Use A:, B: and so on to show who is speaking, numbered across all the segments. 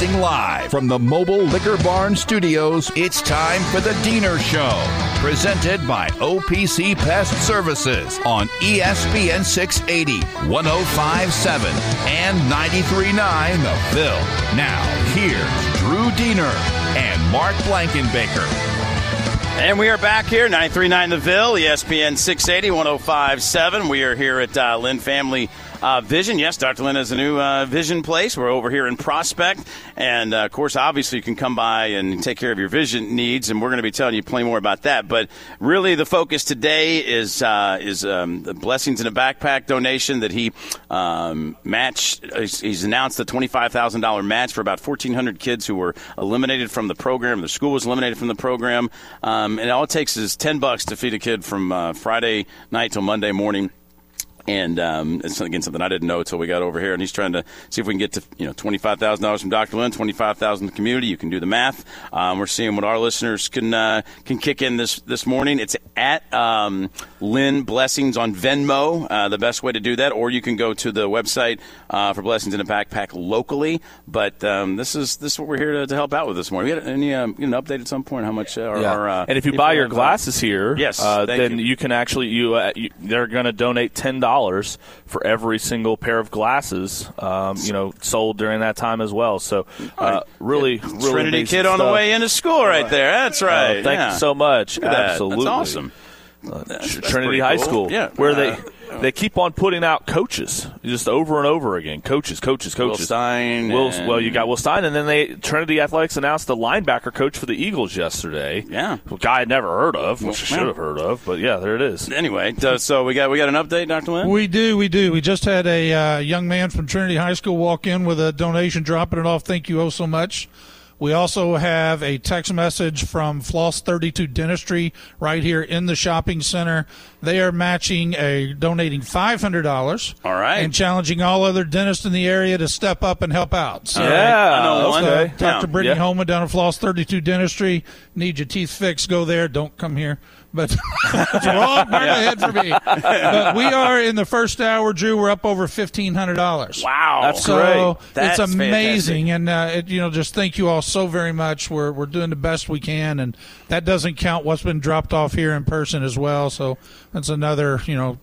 A: Broadcasting live from the Mobile Liquor Barn Studios, it's time for the Deener Show. Presented by OPC Pest Services on ESPN 680, 1057, and 939 The Ville. Now, here's Drew Deener and Mark Blankenbaker.
B: And we are back here, 939 The Ville, ESPN 680, 1057. We are here at uh, Lynn Family uh, Vision. Yes, Dr. Lynn has a new uh, vision place. We're over here in Prospect. And, uh, of course, obviously, you can come by and take care of your vision needs. And we're going to be telling you plenty more about that. But really, the focus today is uh, is um, the Blessings in a Backpack donation that he um, matched. He's announced the $25,000 match for about 1,400 kids who were eliminated from the program. The school was eliminated from the program. Um, and all it takes is 10 bucks to feed a kid from uh, Friday night till Monday morning and um, it's again something I didn't know until we got over here. And he's trying to see if we can get to you know twenty five thousand dollars from Dr. Lynn, twenty five thousand the community. You can do the math. Um, we're seeing what our listeners can uh, can kick in this this morning. It's at um, Lynn Blessings on Venmo. Uh, the best way to do that, or you can go to the website uh, for Blessings in a Backpack locally. But um, this is this is what we're here to, to, help out with this morning. We had any um, you know update at some point how much uh, our,
C: yeah.
B: our uh,
C: and if you buy your glasses here,
B: yes,
C: then
B: you.
C: you. can actually you, you they're going to donate ten dollars dollars for every single pair of glasses, um, you know, sold during that time as well. So, uh, really,
B: yeah.
C: really
B: Trinity kid
C: stuff.
B: on the way into school right there. That's right.
C: Uh, thank
B: yeah.
C: you so much. Absolutely,
B: That's awesome.
C: Uh,
B: That's, that's
C: Trinity High
B: cool.
C: School,
B: yeah,
C: where
B: uh,
C: they they keep on putting out coaches just over and over again. Coaches, coaches, coaches.
B: Will Stein.
C: Will,
B: and-
C: well, you got Will Stein, and then they Trinity Athletics announced the linebacker coach for the Eagles yesterday.
B: Yeah.
C: a guy I'd never heard of, which I should have heard of, but yeah, there it is.
B: Anyway, uh, so we got we got an update, Dr. Lynn.
D: We do, we do. We just had a uh, young man from Trinity High School walk in with a donation, dropping it off. Thank you oh so much. We also have a text message from Floss 32 Dentistry right here in the shopping center. They are matching a donating $500.
B: All right.
D: And challenging all other dentists in the area to step up and help out. So,
C: Yeah,
B: I know uh, one.
C: okay.
D: Dr. Brittany
C: Yeah.
D: Holman down at Floss 32 Dentistry. Need your teeth fixed? Go there. Don't come here. But it's wrong part ahead for me. But we are in the first hour, Drew. We're up over fifteen hundred dollars.
B: Wow,
C: That's
D: So
C: great.
B: That's
D: it's amazing,
B: fantastic.
D: and uh, it, you know, just thank you all so very much. We're we're doing the best we can, and that doesn't count what's been dropped off here in person as well. So that's another you know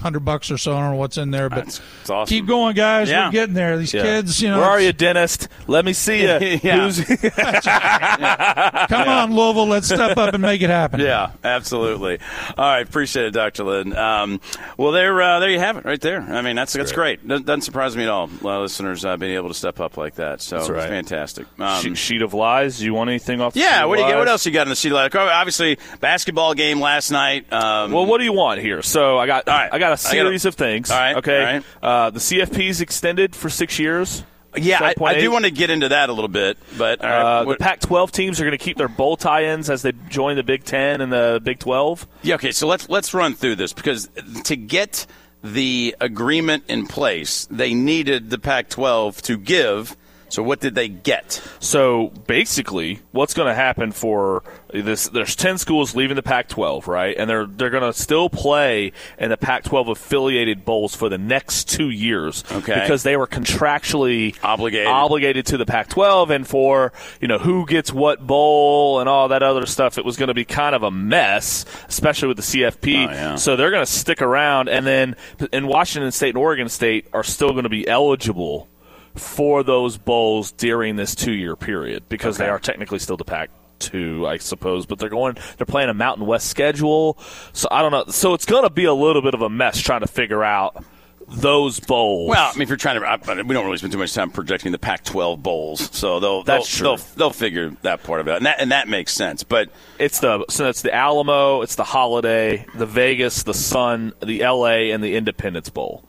D: hundred bucks or so. I don't know what's in there, but
B: That's- that's awesome.
D: keep going, guys.
B: Yeah.
D: We're getting there. These
C: Yeah.
D: kids, you know,
C: Where are you, dentist? Let me see you.
B: Yeah.
C: Who's,
D: come on, Louisville. Let's step up and make it happen.
B: Yeah, absolutely. All right, appreciate it, Dr. Lynn. Um, well, there, uh, there you have it, right there. I mean, that's that's great. Doesn't, doesn't surprise me at all. A lot of listeners uh, being able to step up like that, so
C: That's right.
B: it's fantastic. Um,
C: She- sheet of lies? Do you want anything off? The sheet
B: yeah,
C: of
B: what do you get? What else you got in the sheet? Like, obviously, basketball game last night. Um,
C: Well, what do you want here? So I got
B: All right.
C: I got a
B: I got a-
C: series of things.
B: All right,
C: Okay.
B: all right.
C: Uh, the CFP's extended for six years.
B: yeah, I, I do want to get into that a little bit, but all right,
C: Uh, the Pac-12 teams are going to keep their bowl tie-ins as they join the Big Ten and the Big 12.
B: Yeah, okay, so let's let's run through this because to get the agreement in place, they needed the Pac-12 to give. So what did they get?
C: So basically, what's going to happen for this? There's ten schools leaving the Pac-12, right? And they're they're going to still play in the Pac-12 affiliated bowls for the next two years,
B: Okay.
C: Because they were contractually
B: Obligated.
C: obligated to the Pac-12, and for you know who gets what bowl and all that other stuff, it was going to be kind of a mess, especially with the CFP.
B: Oh, yeah.
C: So they're going to stick around, and then in Washington State and Oregon State are still going to be eligible for those bowls during this two year period because
B: Okay.
C: they are technically still the Pac two, I suppose, but they're going they're playing a Mountain West schedule. So I don't know. So it's going to be a little bit of a mess trying to figure out those bowls.
B: Well, I mean, if you're trying to, I, we don't really spend too much time projecting the Pac-12 bowls, so they'll
C: That's
B: they'll,
C: true.
B: they'll they'll figure that part of it, and that and that makes sense. But
C: It's the so it's the Alamo, it's the Holiday, the Vegas, the Sun, the LA, and the Independence Bowl.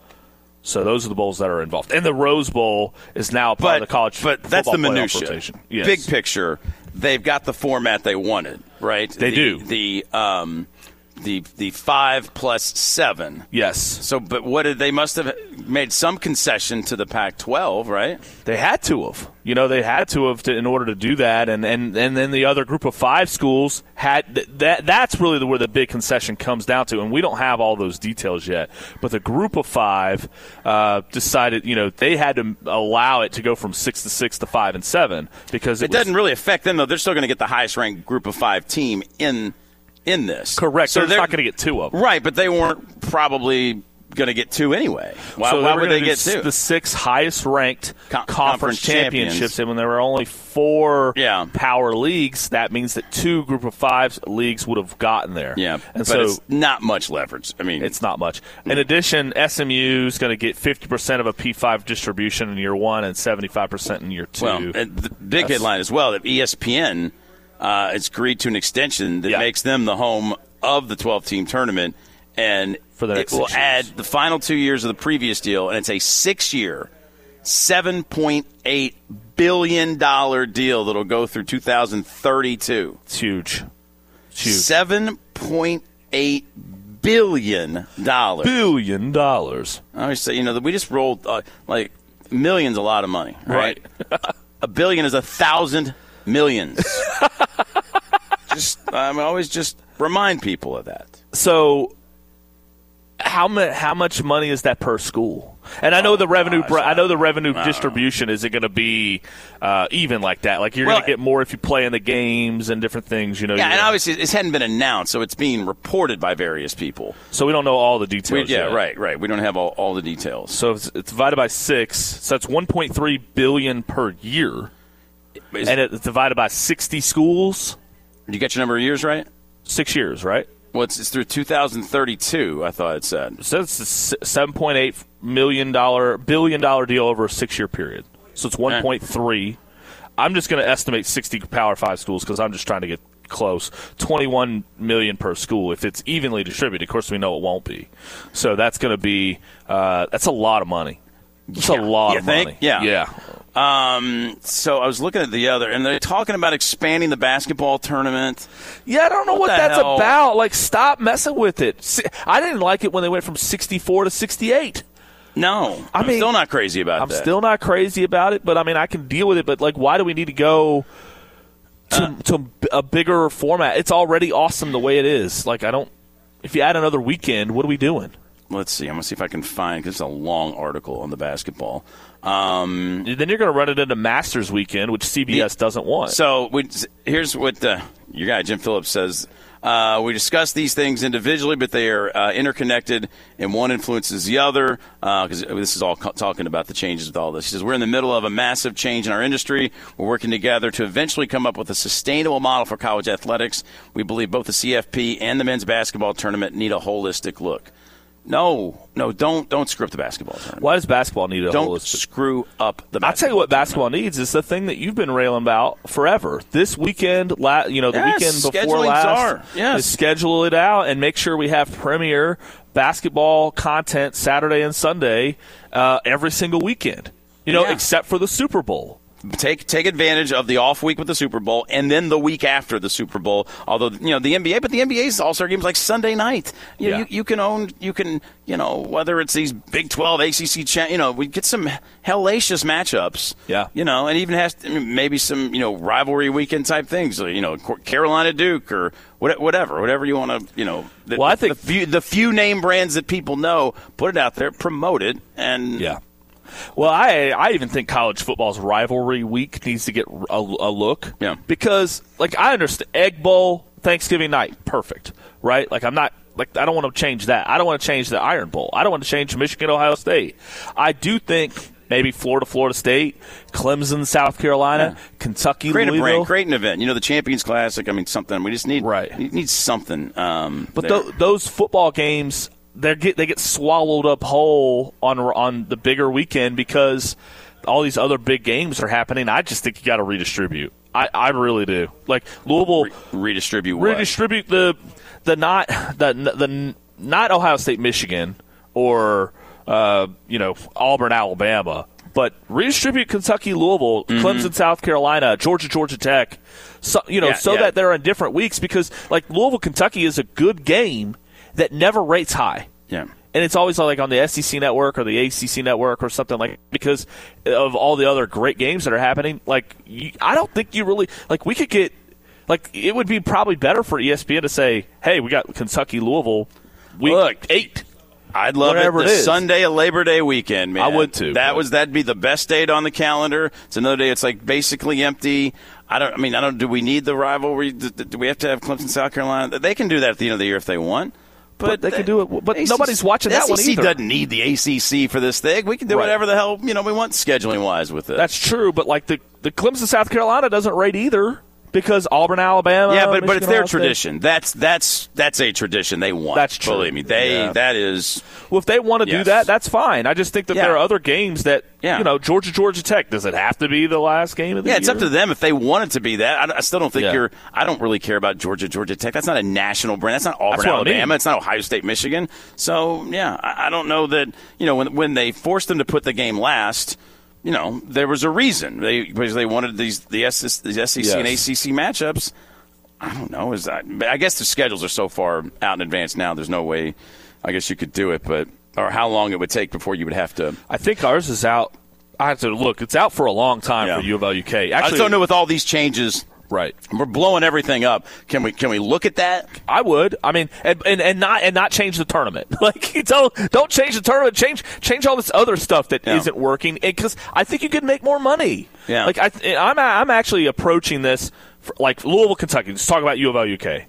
C: So those are the bowls that are involved, and the Rose Bowl is now part
B: but
C: of the college.
B: but that's the
C: football playoff
B: minutia.
C: rotation. Yes.
B: Big picture, they've got the format they wanted, right?
C: They
B: the,
C: do.
B: The um, the the five plus seven.
C: Yes,
B: So, but what did they must have made some concession to the Pac-12, right?
C: they had to have. You know, they had to have to, in order to do that, and, and, and then the other group of five schools had th- that. That's really the, where the big concession comes down to, and we don't have all those details yet. But the group of five uh, decided, you know, they had to allow it to go from six to six to five and seven because it,
B: It
C: was,
B: doesn't really affect them though. They're still going to get the highest ranked group of five team in in this.
C: correct.
B: So
C: So they're not going to get two of them.
B: right, but they weren't probably going to get two anyway. Why,
C: so
B: why would they get two?
C: The six highest ranked
B: Co-
C: conference,
B: conference
C: championships,
B: champions.
C: and when there were only four
B: Yeah.
C: power leagues, that means that two group of five leagues would have gotten there.
B: yeah,
C: and
B: but
C: so
B: it's not much leverage. I mean,
C: it's not much. Mm. In addition, SMU is going to get 50% of a P5 distribution in year one and 75% in year two.
B: Well, and the big
C: That's-
B: headline as well that ESPN uh, has agreed to an extension that
C: Yeah.
B: makes them the home of the 12 team tournament. And
C: For the next
B: it will add the final two years of the previous deal, and it's a six year, $7.8 billion deal that'll go through 2032.
C: it's huge. It's huge.
B: $7.8 billion.
C: Billion dollars.
B: I always say, you know, that we just rolled uh, like millions, a lot of money, right? a billion is a thousand millions. just, I'm always just remind people of that.
C: So, how much how much money is that per school? And I know the revenue. br- I know the revenue distribution isn't going to be uh, even like that. Like you're
B: Well,
C: going to get more if you play in the games and different things. You know.
B: Yeah, and obviously this hadn't been announced, so it's being reported by various people.
C: so we don't know all the
B: We,
C: details.
B: yeah,
C: yet.
B: right, right. We don't have all, all the details.
C: So it's, it's divided by six. So that's 1.3 billion per year,
B: Is-
C: and it's divided by 60 schools.
B: Did you get your number of years right?
C: Six years, right?
B: Well, it's, it's through 2032. I thought it said.
C: So it's a 7.8 million dollar billion dollar deal over a six year period. So it's 1.3. I'm just going to estimate 60 Power Five schools because I'm just trying to get close. 21 million per school if it's evenly distributed. Of course, we know it won't be. So that's going to be uh, that's a lot of money. It's a lot
B: You
C: of
B: think?
C: money.
B: Yeah.
C: yeah.
B: Um, so I was looking at the other, and they're talking about expanding the basketball tournament.
C: Yeah, I don't know
B: What
C: what, that's
B: hell?
C: about. Like, stop messing with it. I didn't like it when they went from 64 to 68.
B: No,
C: I
B: I'm
C: mean,
B: still not crazy about it.
C: I'm
B: that.
C: still not crazy about it, but I mean, I can deal with it. But like, why do we need to go to
B: Uh.
C: to a bigger format? It's already awesome the way it is. Like, I don't. If you add another weekend, what are we doing?
B: Let's see. I'm gonna see if I can find because it's a long article on the basketball. Um,
C: Then you're going to run it into Masters weekend, which CBS doesn't want.
B: so we, here's what uh, your guy Jim Phillips says. Uh, we discuss these things individually, but they are uh, interconnected, and one influences the other. Because this is all co- talking about the changes with all this. He says we're in the middle of a massive change in our industry. We're working together to eventually come up with a sustainable model for college athletics. We believe both the CFP and the men's basketball tournament need a holistic look. No, no, don't don't screw up the basketball tournament.
C: why does basketball need a
B: Don't screw up the.
C: I'll tell you what
B: basketball
C: basketball needs is the thing that you've been railing about forever. This weekend, la- you know, the
B: Yes,
C: weekend before last,
B: czar. Yes.
C: is schedule it out and make sure we have premier basketball content Saturday and Sunday uh, every single weekend. You know,
B: Yeah.
C: except for the Super Bowl.
B: Take take advantage of the off week with the Super Bowl, and then the week after the Super Bowl. Although you know the NBA, but the NBA's All Star games like Sunday night. You, know,
C: Yeah.
B: you you can own you can you know whether it's these Big Twelve, ACC, cha- you know we get some hellacious matchups.
C: Yeah.
B: you know, and even has mean, maybe some you know rivalry weekend type things. You know, Carolina Duke or whatever, whatever you want to you know. The,
C: Well, I think-
B: the few, the few name brands that people know, put it out there, promote it, and
C: Yeah. Well, I I even think college football's rivalry week needs to get a, a look.
B: Yeah.
C: Because like I understand Egg Bowl Thanksgiving night, perfect, right? Like I'm not like I don't want to change that. I don't want to change the Iron Bowl. I don't want to change Michigan Ohio State. I do think maybe Florida, Florida State, Clemson, South Carolina,
B: Yeah.
C: Kentucky,
B: Create a brand, create an event. You know, the Champions Classic. I mean, something. We just need
C: Right.
B: Need, need something. Um,
C: But th- those football games, they get they get swallowed up whole on on the bigger weekend because all these other big games are happening. I just think you got to redistribute. I, I really do. Like Louisville,
B: redistribute what?
C: redistribute the the not the the not Ohio State, Michigan, or uh, you know Auburn, Alabama, but redistribute Kentucky, Louisville,
B: Mm-hmm.
C: Clemson, South Carolina, Georgia, Georgia Tech. So you know,
B: Yeah,
C: so
B: yeah.
C: that they're in different weeks because like Louisville, Kentucky is a good game that never rates high.
B: Yeah.
C: And it's always like on the SEC network or the ACC network or something like because of all the other great games that are happening. Like, you, I don't think you really like. We could get like it would be probably better for ESPN to say, "Hey, we got Kentucky, Louisville, week
B: Look,
C: eight.
B: I'd love
C: Whatever
B: it the. Sunday of Labor Day weekend, man.
C: I would too,
B: That
C: but-
B: was that'd be the best date on the calendar. It's another day. It's like basically empty. I don't. I mean, I don't. Do we need the rivalry? Do, do we have to have Clemson, South Carolina? They can do that at the end of the year if they want.
C: But they can do it- but nobody's watching
B: the
C: that one either.
B: doesn't need the ACC for this thing. We can do
C: Right.
B: whatever the hell you know we want scheduling wise with it.
C: That's true, but like the the Clemson, South Carolina doesn't rate either because Auburn, Alabama.
B: yeah, but but it's their
C: State.
B: tradition. That's that's that's a tradition they want.
C: That's true.
B: Believe me, they
C: Yeah.
B: that is.
C: Well, if they want to do that, that's fine. I just think that
B: Yeah.
C: there are other games that,
B: Yeah.
C: you know, Georgia, Georgia Tech. Does it have to be the last game of the
B: Yeah,
C: year?
B: it's up to them if they want it to be that. I, I still don't think you're. I don't really care about Georgia, Georgia Tech. That's not a national brand. That's not Auburn,
C: That's what I
B: Alabama.
C: mean.
B: It's not Ohio State, Michigan. So yeah, I, I don't know that. You know, when when they forced them to put the game last, you know, there was a reason. They because they wanted these the, SS, the SEC and ACC matchups. I don't know. Is that? I guess the schedules are so far out in advance now. There's no way. I guess you could do it, but or how long it would take before you would have to.
C: I think ours is out. I have to look. It's out for a long time
B: Yeah.
C: for U of L UK. Actually,
B: I just don't know with all these changes.
C: Right.
B: We're blowing everything up. Can we can we look at that?
C: I would. I mean, and, and, and not and not change the tournament. Like you don't don't change the tournament. Change change all this other stuff that
B: Yeah.
C: not working. Because I think you could make more money.
B: Yeah.
C: Like I, I'm I'm actually approaching this for, like Louisville, Kentucky. Let's talk about U of L UK.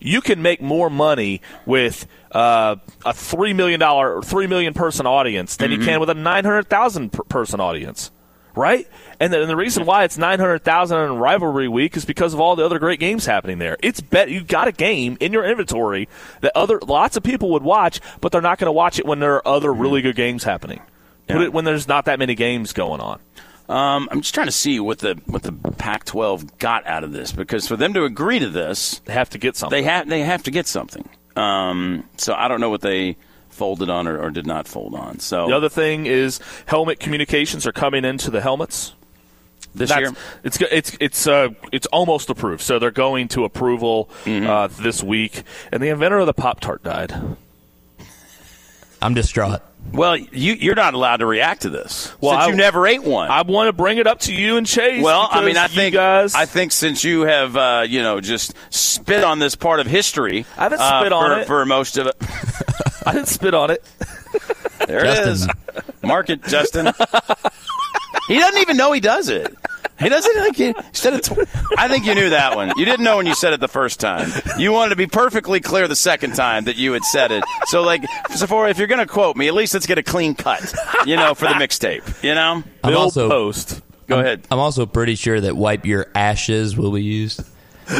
C: You can make more money with uh, a three million dollar, three million person audience than
B: Mm-hmm.
C: you can with a nine hundred thousand per person audience, right? And the, and the reason why it's nine hundred thousand on rivalry week is because of all the other great games happening there. It's bet you got a game in your inventory that other lots of people would watch, but they're not going to watch it when there are other really good games happening. Put it when there's not that many games going on.
B: Um, I'm just trying to see what the what the Pac-12 got out of this because for them to agree to this,
C: They have to get something.
B: they have they have to get something. Um, so I don't know what they folded on or, or did not fold on. So
C: the other thing is helmet communications are coming into the helmets.
B: this
C: That's-
B: year,
C: It's it's it's uh, it's almost approved. So they're going to approval
B: Mm-hmm.
C: uh, this week. And the inventor of the Pop Tart died.
E: I'm distraught.
B: well, you you're not allowed to react to this
C: Well,
B: since
C: I-
B: you never ate one.
C: I want to bring it up to you and Chase.
B: well, I mean, I think
C: guys.
B: I think since you have uh, you know just spit on this part of history,
C: I haven't
B: uh,
C: spit on
B: for,
C: it.
B: for most of it.
C: I didn't spit on it.
B: There
E: Justin.
B: it is. Mark it, Justin. he doesn't even know he does it. He doesn't like he said it. Tw- I think you knew that one. You didn't know when you said it the first time. You wanted to be perfectly clear the second time that you had said it. So, like, Sephora, if you're going to quote me, at least let's get a clean cut. You know, for the mixtape. You know.
E: I'm
C: Bill
E: also
C: Post.
B: Go ahead.
E: I'm also pretty sure that wipe your ashes will be used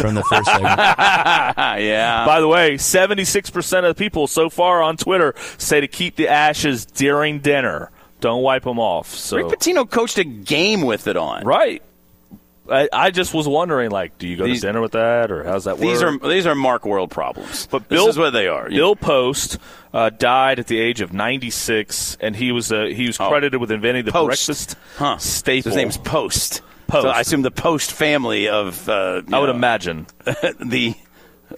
E: from the first segment.
B: Ah, yeah.
C: By the way, 76% of the people so far on Twitter say to keep the ashes during dinner. Don't wipe them off. So
B: Rick Pitino coached a game with it on.
C: Right. I, I just was wondering, like, do you go
B: These-
C: to dinner with that, or how's that work?
B: These are these are Mark World problems.
C: But
B: this
C: Bill-
B: is what they are.
C: Bill Post uh, died at the age of 96, and he was uh, he was
B: Oh.
C: credited with inventing the
B: Post.
C: breakfast
B: Huh.
C: staple.
B: His name's Post.
C: Post.
B: So I assume the Post family of. Uh,
C: I would
B: know,
C: imagine.
B: the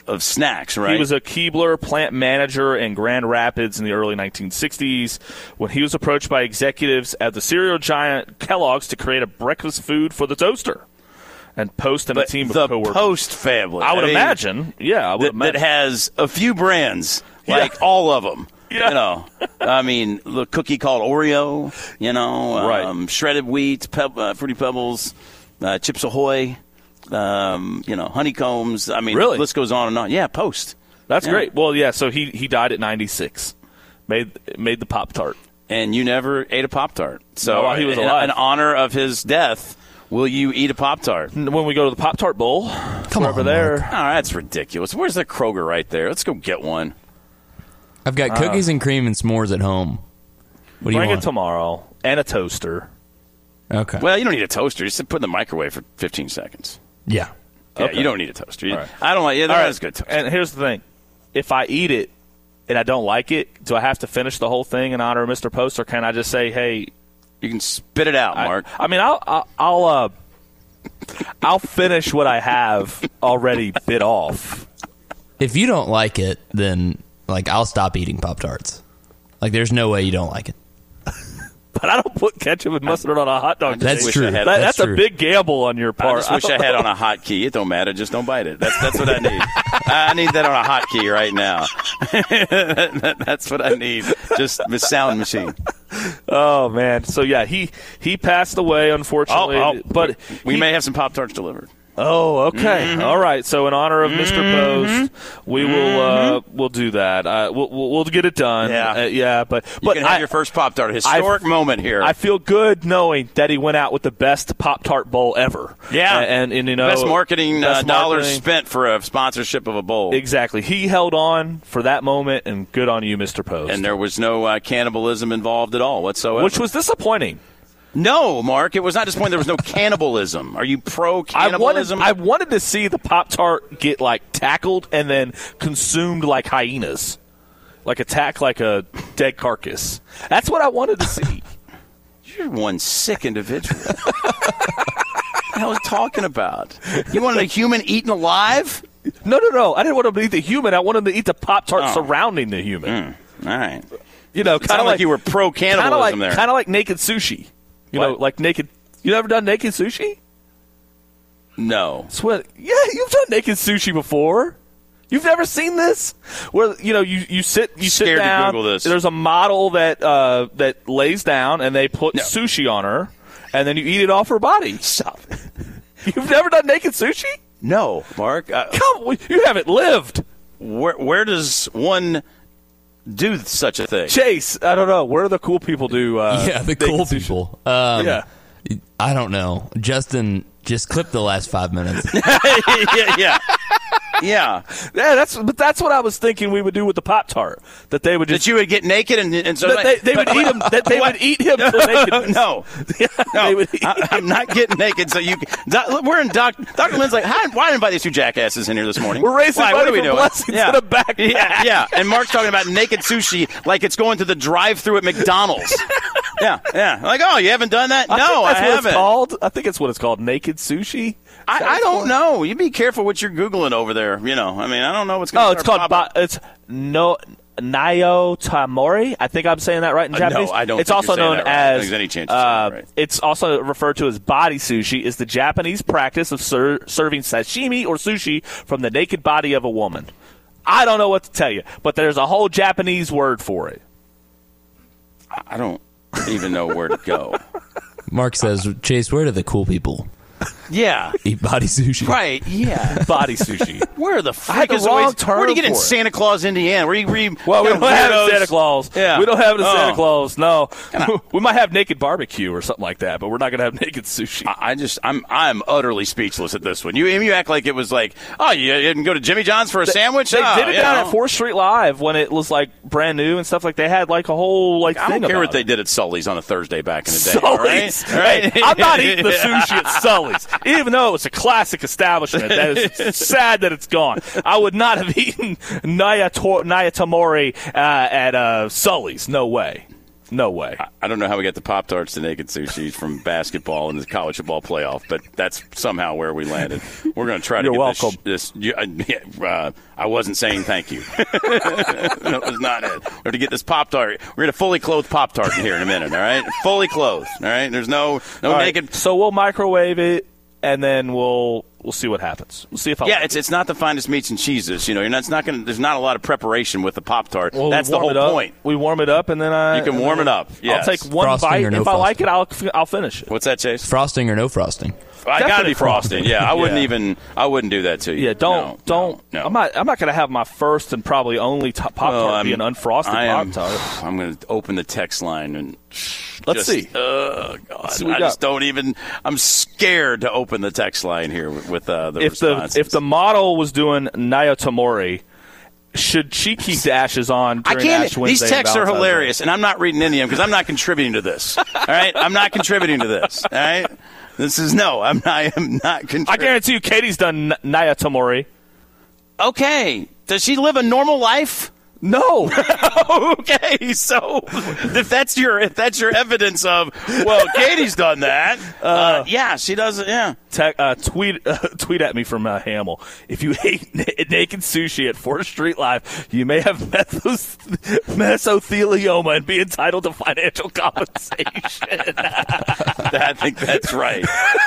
B: of snacks, right?
C: He was a Keebler plant manager in Grand Rapids in the early 1960s when he was approached by executives at the cereal giant Kellogg's to create a breakfast food for the toaster. And Post and a
B: but
C: team
B: the
C: of coworkers.
B: Post family.
C: I would
B: mean,
C: imagine. Yeah, I would
B: that, that has a few brands,
C: Yeah.
B: like all of them.
C: Yeah.
B: You know, I mean, the cookie called Oreo. You know,
C: Right.
B: um, shredded wheat, peb- uh, fruity pebbles, uh, Chips Ahoy. Um, you know, honeycombs. I mean,
C: Really?
B: the list goes on and on. Yeah, Post.
C: That's
B: Yeah.
C: great. Well, yeah. So he he died at 96. Made made the Pop Tart.
B: and you never ate a Pop Tart. So,
C: No, while he was alive.
B: in honor of his death, will you eat a Pop Tart?
C: When we go to the Pop Tart Bowl,
E: Come
C: over
E: on,
C: there.
E: Mark.
B: Oh, that's ridiculous. Where's the Kroger right there? Let's go get one.
E: I've got cookies and cream and s'mores at home. What do you
C: Bring
E: want?
C: it tomorrow and a toaster.
E: okay.
B: Well, you don't need a toaster. You just put it in the microwave for 15 seconds.
E: yeah.
B: Yeah,
C: Okay.
B: you don't need a toaster. You-
C: All right.
B: I don't like. Yeah, that's
C: right.
B: good. Toaster.
C: And here's the thing: if I eat it and I don't like it, do I have to finish the whole thing in honor of Mr. Post, or can I just say, "Hey,
B: You can spit it out,
C: I-
B: Mark.
C: I, mean, I'll, I'll, I'll, uh, I'll finish what I have already bit off.
E: If you don't like it, then like I'll stop eating Pop Tarts. Like there's no way you don't like it.
C: But I don't put ketchup and mustard on a hot dog.
E: That's true.
B: Had-
C: That-
E: That's
C: that's
E: true.
C: a big gamble on your
B: I
C: part.
B: just wish I had on a hot key. It don't matter. Just don't bite it. That's that's what I need. I need that on a hot key right now. that's what I need. Just the sound machine.
C: Oh man! So yeah, he he passed away unfortunately.
B: Oh, oh,
C: but
B: we
C: he-
B: may have some Pop Tarts delivered.
C: Oh, okay.
B: Mm-hmm.
C: All right. So in honor of Mr. Post, we will uh, we'll do that. Uh, we'll, we'll we'll get it done.
B: Yeah.
C: Uh, yeah. But
B: You
C: but
B: can have
C: I,
B: your first Pop Tart. Historic moment here.
C: I feel good knowing that he went out with the best Pop Tart bowl ever.
B: yeah,
C: And, and, you know
B: best marketing
C: best
B: uh, dollars
C: marketing.
B: spent for a sponsorship of a bowl.
C: Exactly. He held on for that moment, and good on you, Mr. Post.
B: And there was no uh, cannibalism involved at all whatsoever.
C: which was disappointing.
B: No, Mark. It was not disappointing. There was no cannibalism. Are you pro
C: I wanted,
B: cannibalism?
C: I wanted to see the Pop Tart get like tackled and then consumed like hyenas, like attack like a dead carcass. That's what I wanted to see.
B: You're one sick individual. what the hell are you talking about? You wanted a human eaten alive?
C: No, no, no. I didn't want him to eat the human. I wanted him to eat the Pop Tart
B: Oh.
C: surrounding the human.
B: Mm, all right.
C: You know,
B: Kind of like, you were pro cannibalism
C: like
B: there.
C: kind of like naked sushi. You know, like naked. You ever done naked sushi?
B: no.
C: Sweat. Yeah, you've done naked sushi before. You've never seen this, where you know you, you sit you sit
B: Scared to
C: down.
B: Google this.
C: There's a model that uh, that lays down and they put
B: No.
C: sushi on her, and then you eat it off her body.
B: Stop.
C: You've never done naked sushi?
B: No, Mark. Uh,
C: Come, you haven't lived,
B: where, where does one do such a thing?
C: Chase. I don't know where do the cool people do. Uh,
E: yeah, the cool people. Um,
C: Yeah.
E: I don't know. Justin, just clip the last five minutes.
B: yeah, yeah. Yeah.
C: Yeah, that's but that's what I was thinking we would do with the Pop Tart. That they would just
B: That you would get naked and, and so
C: that they, they would eat him. That they would eat him
B: no, no,
C: eat
B: I, I'm not getting naked. So you, doc, we're in Doc. Dr. Lynn's like, why didn't invite these two jackasses in here this morning?
C: We're raising
B: why,
C: money
B: what are we
C: for
B: doing?
C: blessings
B: yeah.
C: in a backpack.
B: Yeah, yeah. And Mark's talking about naked sushi like it's going to the drive-through at McDonald's. yeah, yeah. Like, oh, you haven't done that?
C: I
B: no, I
C: what
B: haven't.
C: it's called. I think it's what it's called. Naked sushi.
B: I, I don't know. You be careful what you're googling over there. You know, I mean, I don't know what's going.
C: Oh, it's called. Ba- it's no. Nayo Tamori. I think I'm saying that right in
B: Uh, no, I don't
C: It's
B: think
C: also
B: you're
C: known
B: that right.
C: As.
B: there's any chance
C: uh,
B: right.
C: It's also referred to as body sushi. Is the Japanese practice of ser- serving sashimi or sushi from the naked body of a woman. I don't know what to tell you, but there's a whole Japanese word for it.
B: I don't even know where to go.
E: Mark says, Chase, where do the cool people
B: yeah.
E: eat body sushi?
B: Right. Yeah.
C: Body sushi.
B: Where the
C: I
B: frick
C: the
B: is
C: wrong
B: always,
C: term
B: Where do you get in
C: for it.
B: Santa Claus, Indiana? Where you, where you
C: Well, we don't have it
B: weirdos-
C: in Santa Claus.
B: Yeah.
C: We don't have it in
B: Oh.
C: Santa Claus. No. we might have naked barbecue or something like that, but we're not going to have naked sushi.
B: I just I'm I'm utterly speechless at this one. You you act like it was like oh you didn't go to Jimmy John's for a sandwich.
C: They
B: Oh,
C: did it
B: you
C: down
B: know.
C: at Fourth Street Live when it was like brand new and stuff. Like they had like a whole like
B: I
C: thing
B: don't care
C: about
B: what they
C: it.
B: did at Sully's on a Thursday back in the day. all right?
C: Sully's.
B: All right?
C: Hey, I'm not eating the sushi at Sully's, even though it was a classic establishment. That is sad that it's gone. I would not have eaten Nayato- Nayatamori uh, at uh, Sully's. No way. No way.
B: I don't know how we got the Pop Tarts to naked sushi from basketball in the college football playoff, but that's somehow where we landed. We're going to try to
C: You're
B: get
C: welcome.
B: this. uh, uh, I wasn't saying thank you. that was not it. We have to get this Pop Tart. We're going to fully clothed Pop Tart in here in a minute. All right, fully clothed. All right. There's no no
C: All right,
B: naked.
C: So we'll microwave it and then we'll we'll see what happens. We'll see if I
B: Yeah,
C: like
B: it's it's not the finest meats and cheeses. You know, you're not, it's not going. to There's not a lot of preparation with the Pop Tart.
C: Well, we
B: That's the
C: warm
B: whole
C: it up.
B: point.
C: We warm it up and then I
B: You can warm it up, yes.
C: I'll take one
E: Frosting
C: bite.
E: or no
C: if I like it, I'll I'll finish it.
B: What's that, Chase?
E: Frosting or no frosting?
B: I got to be frosting. Yeah, I wouldn't
C: Yeah.
B: even. I wouldn't do that to you.
C: Yeah, don't
B: No,
C: don't.
B: No, no.
C: I'm not. I'm not going to have my first and probably only pop tart
B: I'm-
C: be an unfrosted pop tart.
B: I'm going to open the text line and
C: Let's
B: just-
C: see.
B: Oh God,
C: see
B: I
C: we
B: just don't even. I'm scared to open the text line here with, with uh, the
C: If the if the model was doing Naya Tamori, should she keep the ashes on?
B: I can't.
C: Ash Wednesday
B: These texts are hilarious, and I'm not reading any of them because I'm not contributing to this. All right, I'm not contributing to this. All right, this is no. I'm not. I am not
C: I guarantee you, Katie's done N- Naya Tamori.
B: Okay, does she live a normal life?
C: No,
B: okay, so if that's your if that's your evidence of well, Katie's done that. Uh, yeah, she does. it. Yeah,
C: Te- uh, tweet uh, tweet at me from uh, Hamill. If you ate na- naked sushi at Fourth Street Live, you may have methos- mesothelioma and be entitled to financial compensation.
B: I think that's right.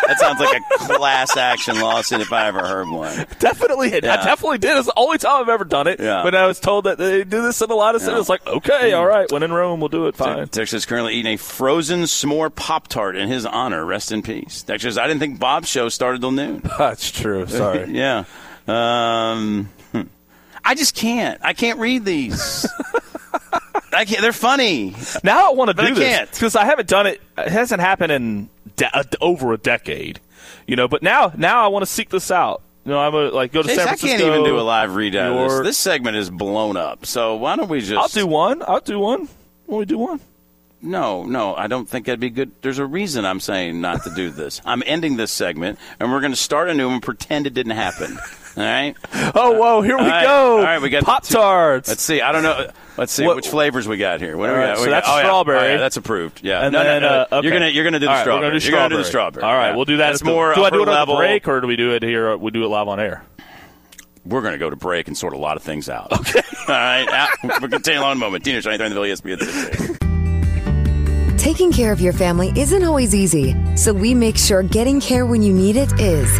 B: That sounds like a class action lawsuit if I ever heard one.
C: definitely, I definitely did. It's the only time I've ever done it.
B: Yeah.
C: But I was told that they do this in a lot of cities. It's like, okay, all right, when in Rome, we'll do it. Fine.
B: Texas is currently eating a frozen s'more Pop Tart in his honor. Rest in peace. Texas, I didn't think Bob's show started till noon.
C: That's true. Sorry.
B: yeah. Um, hmm. I just can't. I can't read these. I can't. They're funny.
C: Now I want to
B: But I
C: do this because I haven't done it. It hasn't happened in de- uh, over a decade, you know. But now, now I want to seek this out. Know, I'm gonna like go to
B: Jason,
C: San
B: I
C: Francisco.
B: can't even do a live readout of this. This segment is blown up. So why don't we just?
C: I'll do one. I'll do one. When we do one.
B: No, no, I don't think that'd be good. There's a reason I'm saying not to do this. I'm ending this segment, and we're going to start a new one. Pretend it didn't happen. All right.
C: Oh, whoa! Here we
B: All right.
C: go.
B: All right, we got
C: Pop Tarts.
B: Let's see. I don't know. Let's see
C: What-
B: which flavors we got here. What do
C: All
B: we
C: right,
B: got?
C: so
B: We got-
C: that's
B: oh, yeah.
C: strawberry.
B: Oh, yeah, that's approved. Yeah.
C: And
B: no,
C: then,
B: no, no.
C: uh, okay.
B: You're gonna you're gonna do the
C: All right,
B: strawberry.
C: We're
B: You're gonna do the strawberry.
C: All right,
B: Yeah.
C: we'll do that.
B: That's
C: at the-
B: more.
C: Do I do it
B: upper
C: at the break or do we do it here? Or we do it live on air.
B: We're going to go to break and sort a lot of things out. Okay. All right. We're going to take a long moment. Tina Shine, the Ville, ESPN 680.
F: Taking care of your family isn't always easy, so we make sure getting care when you need it is.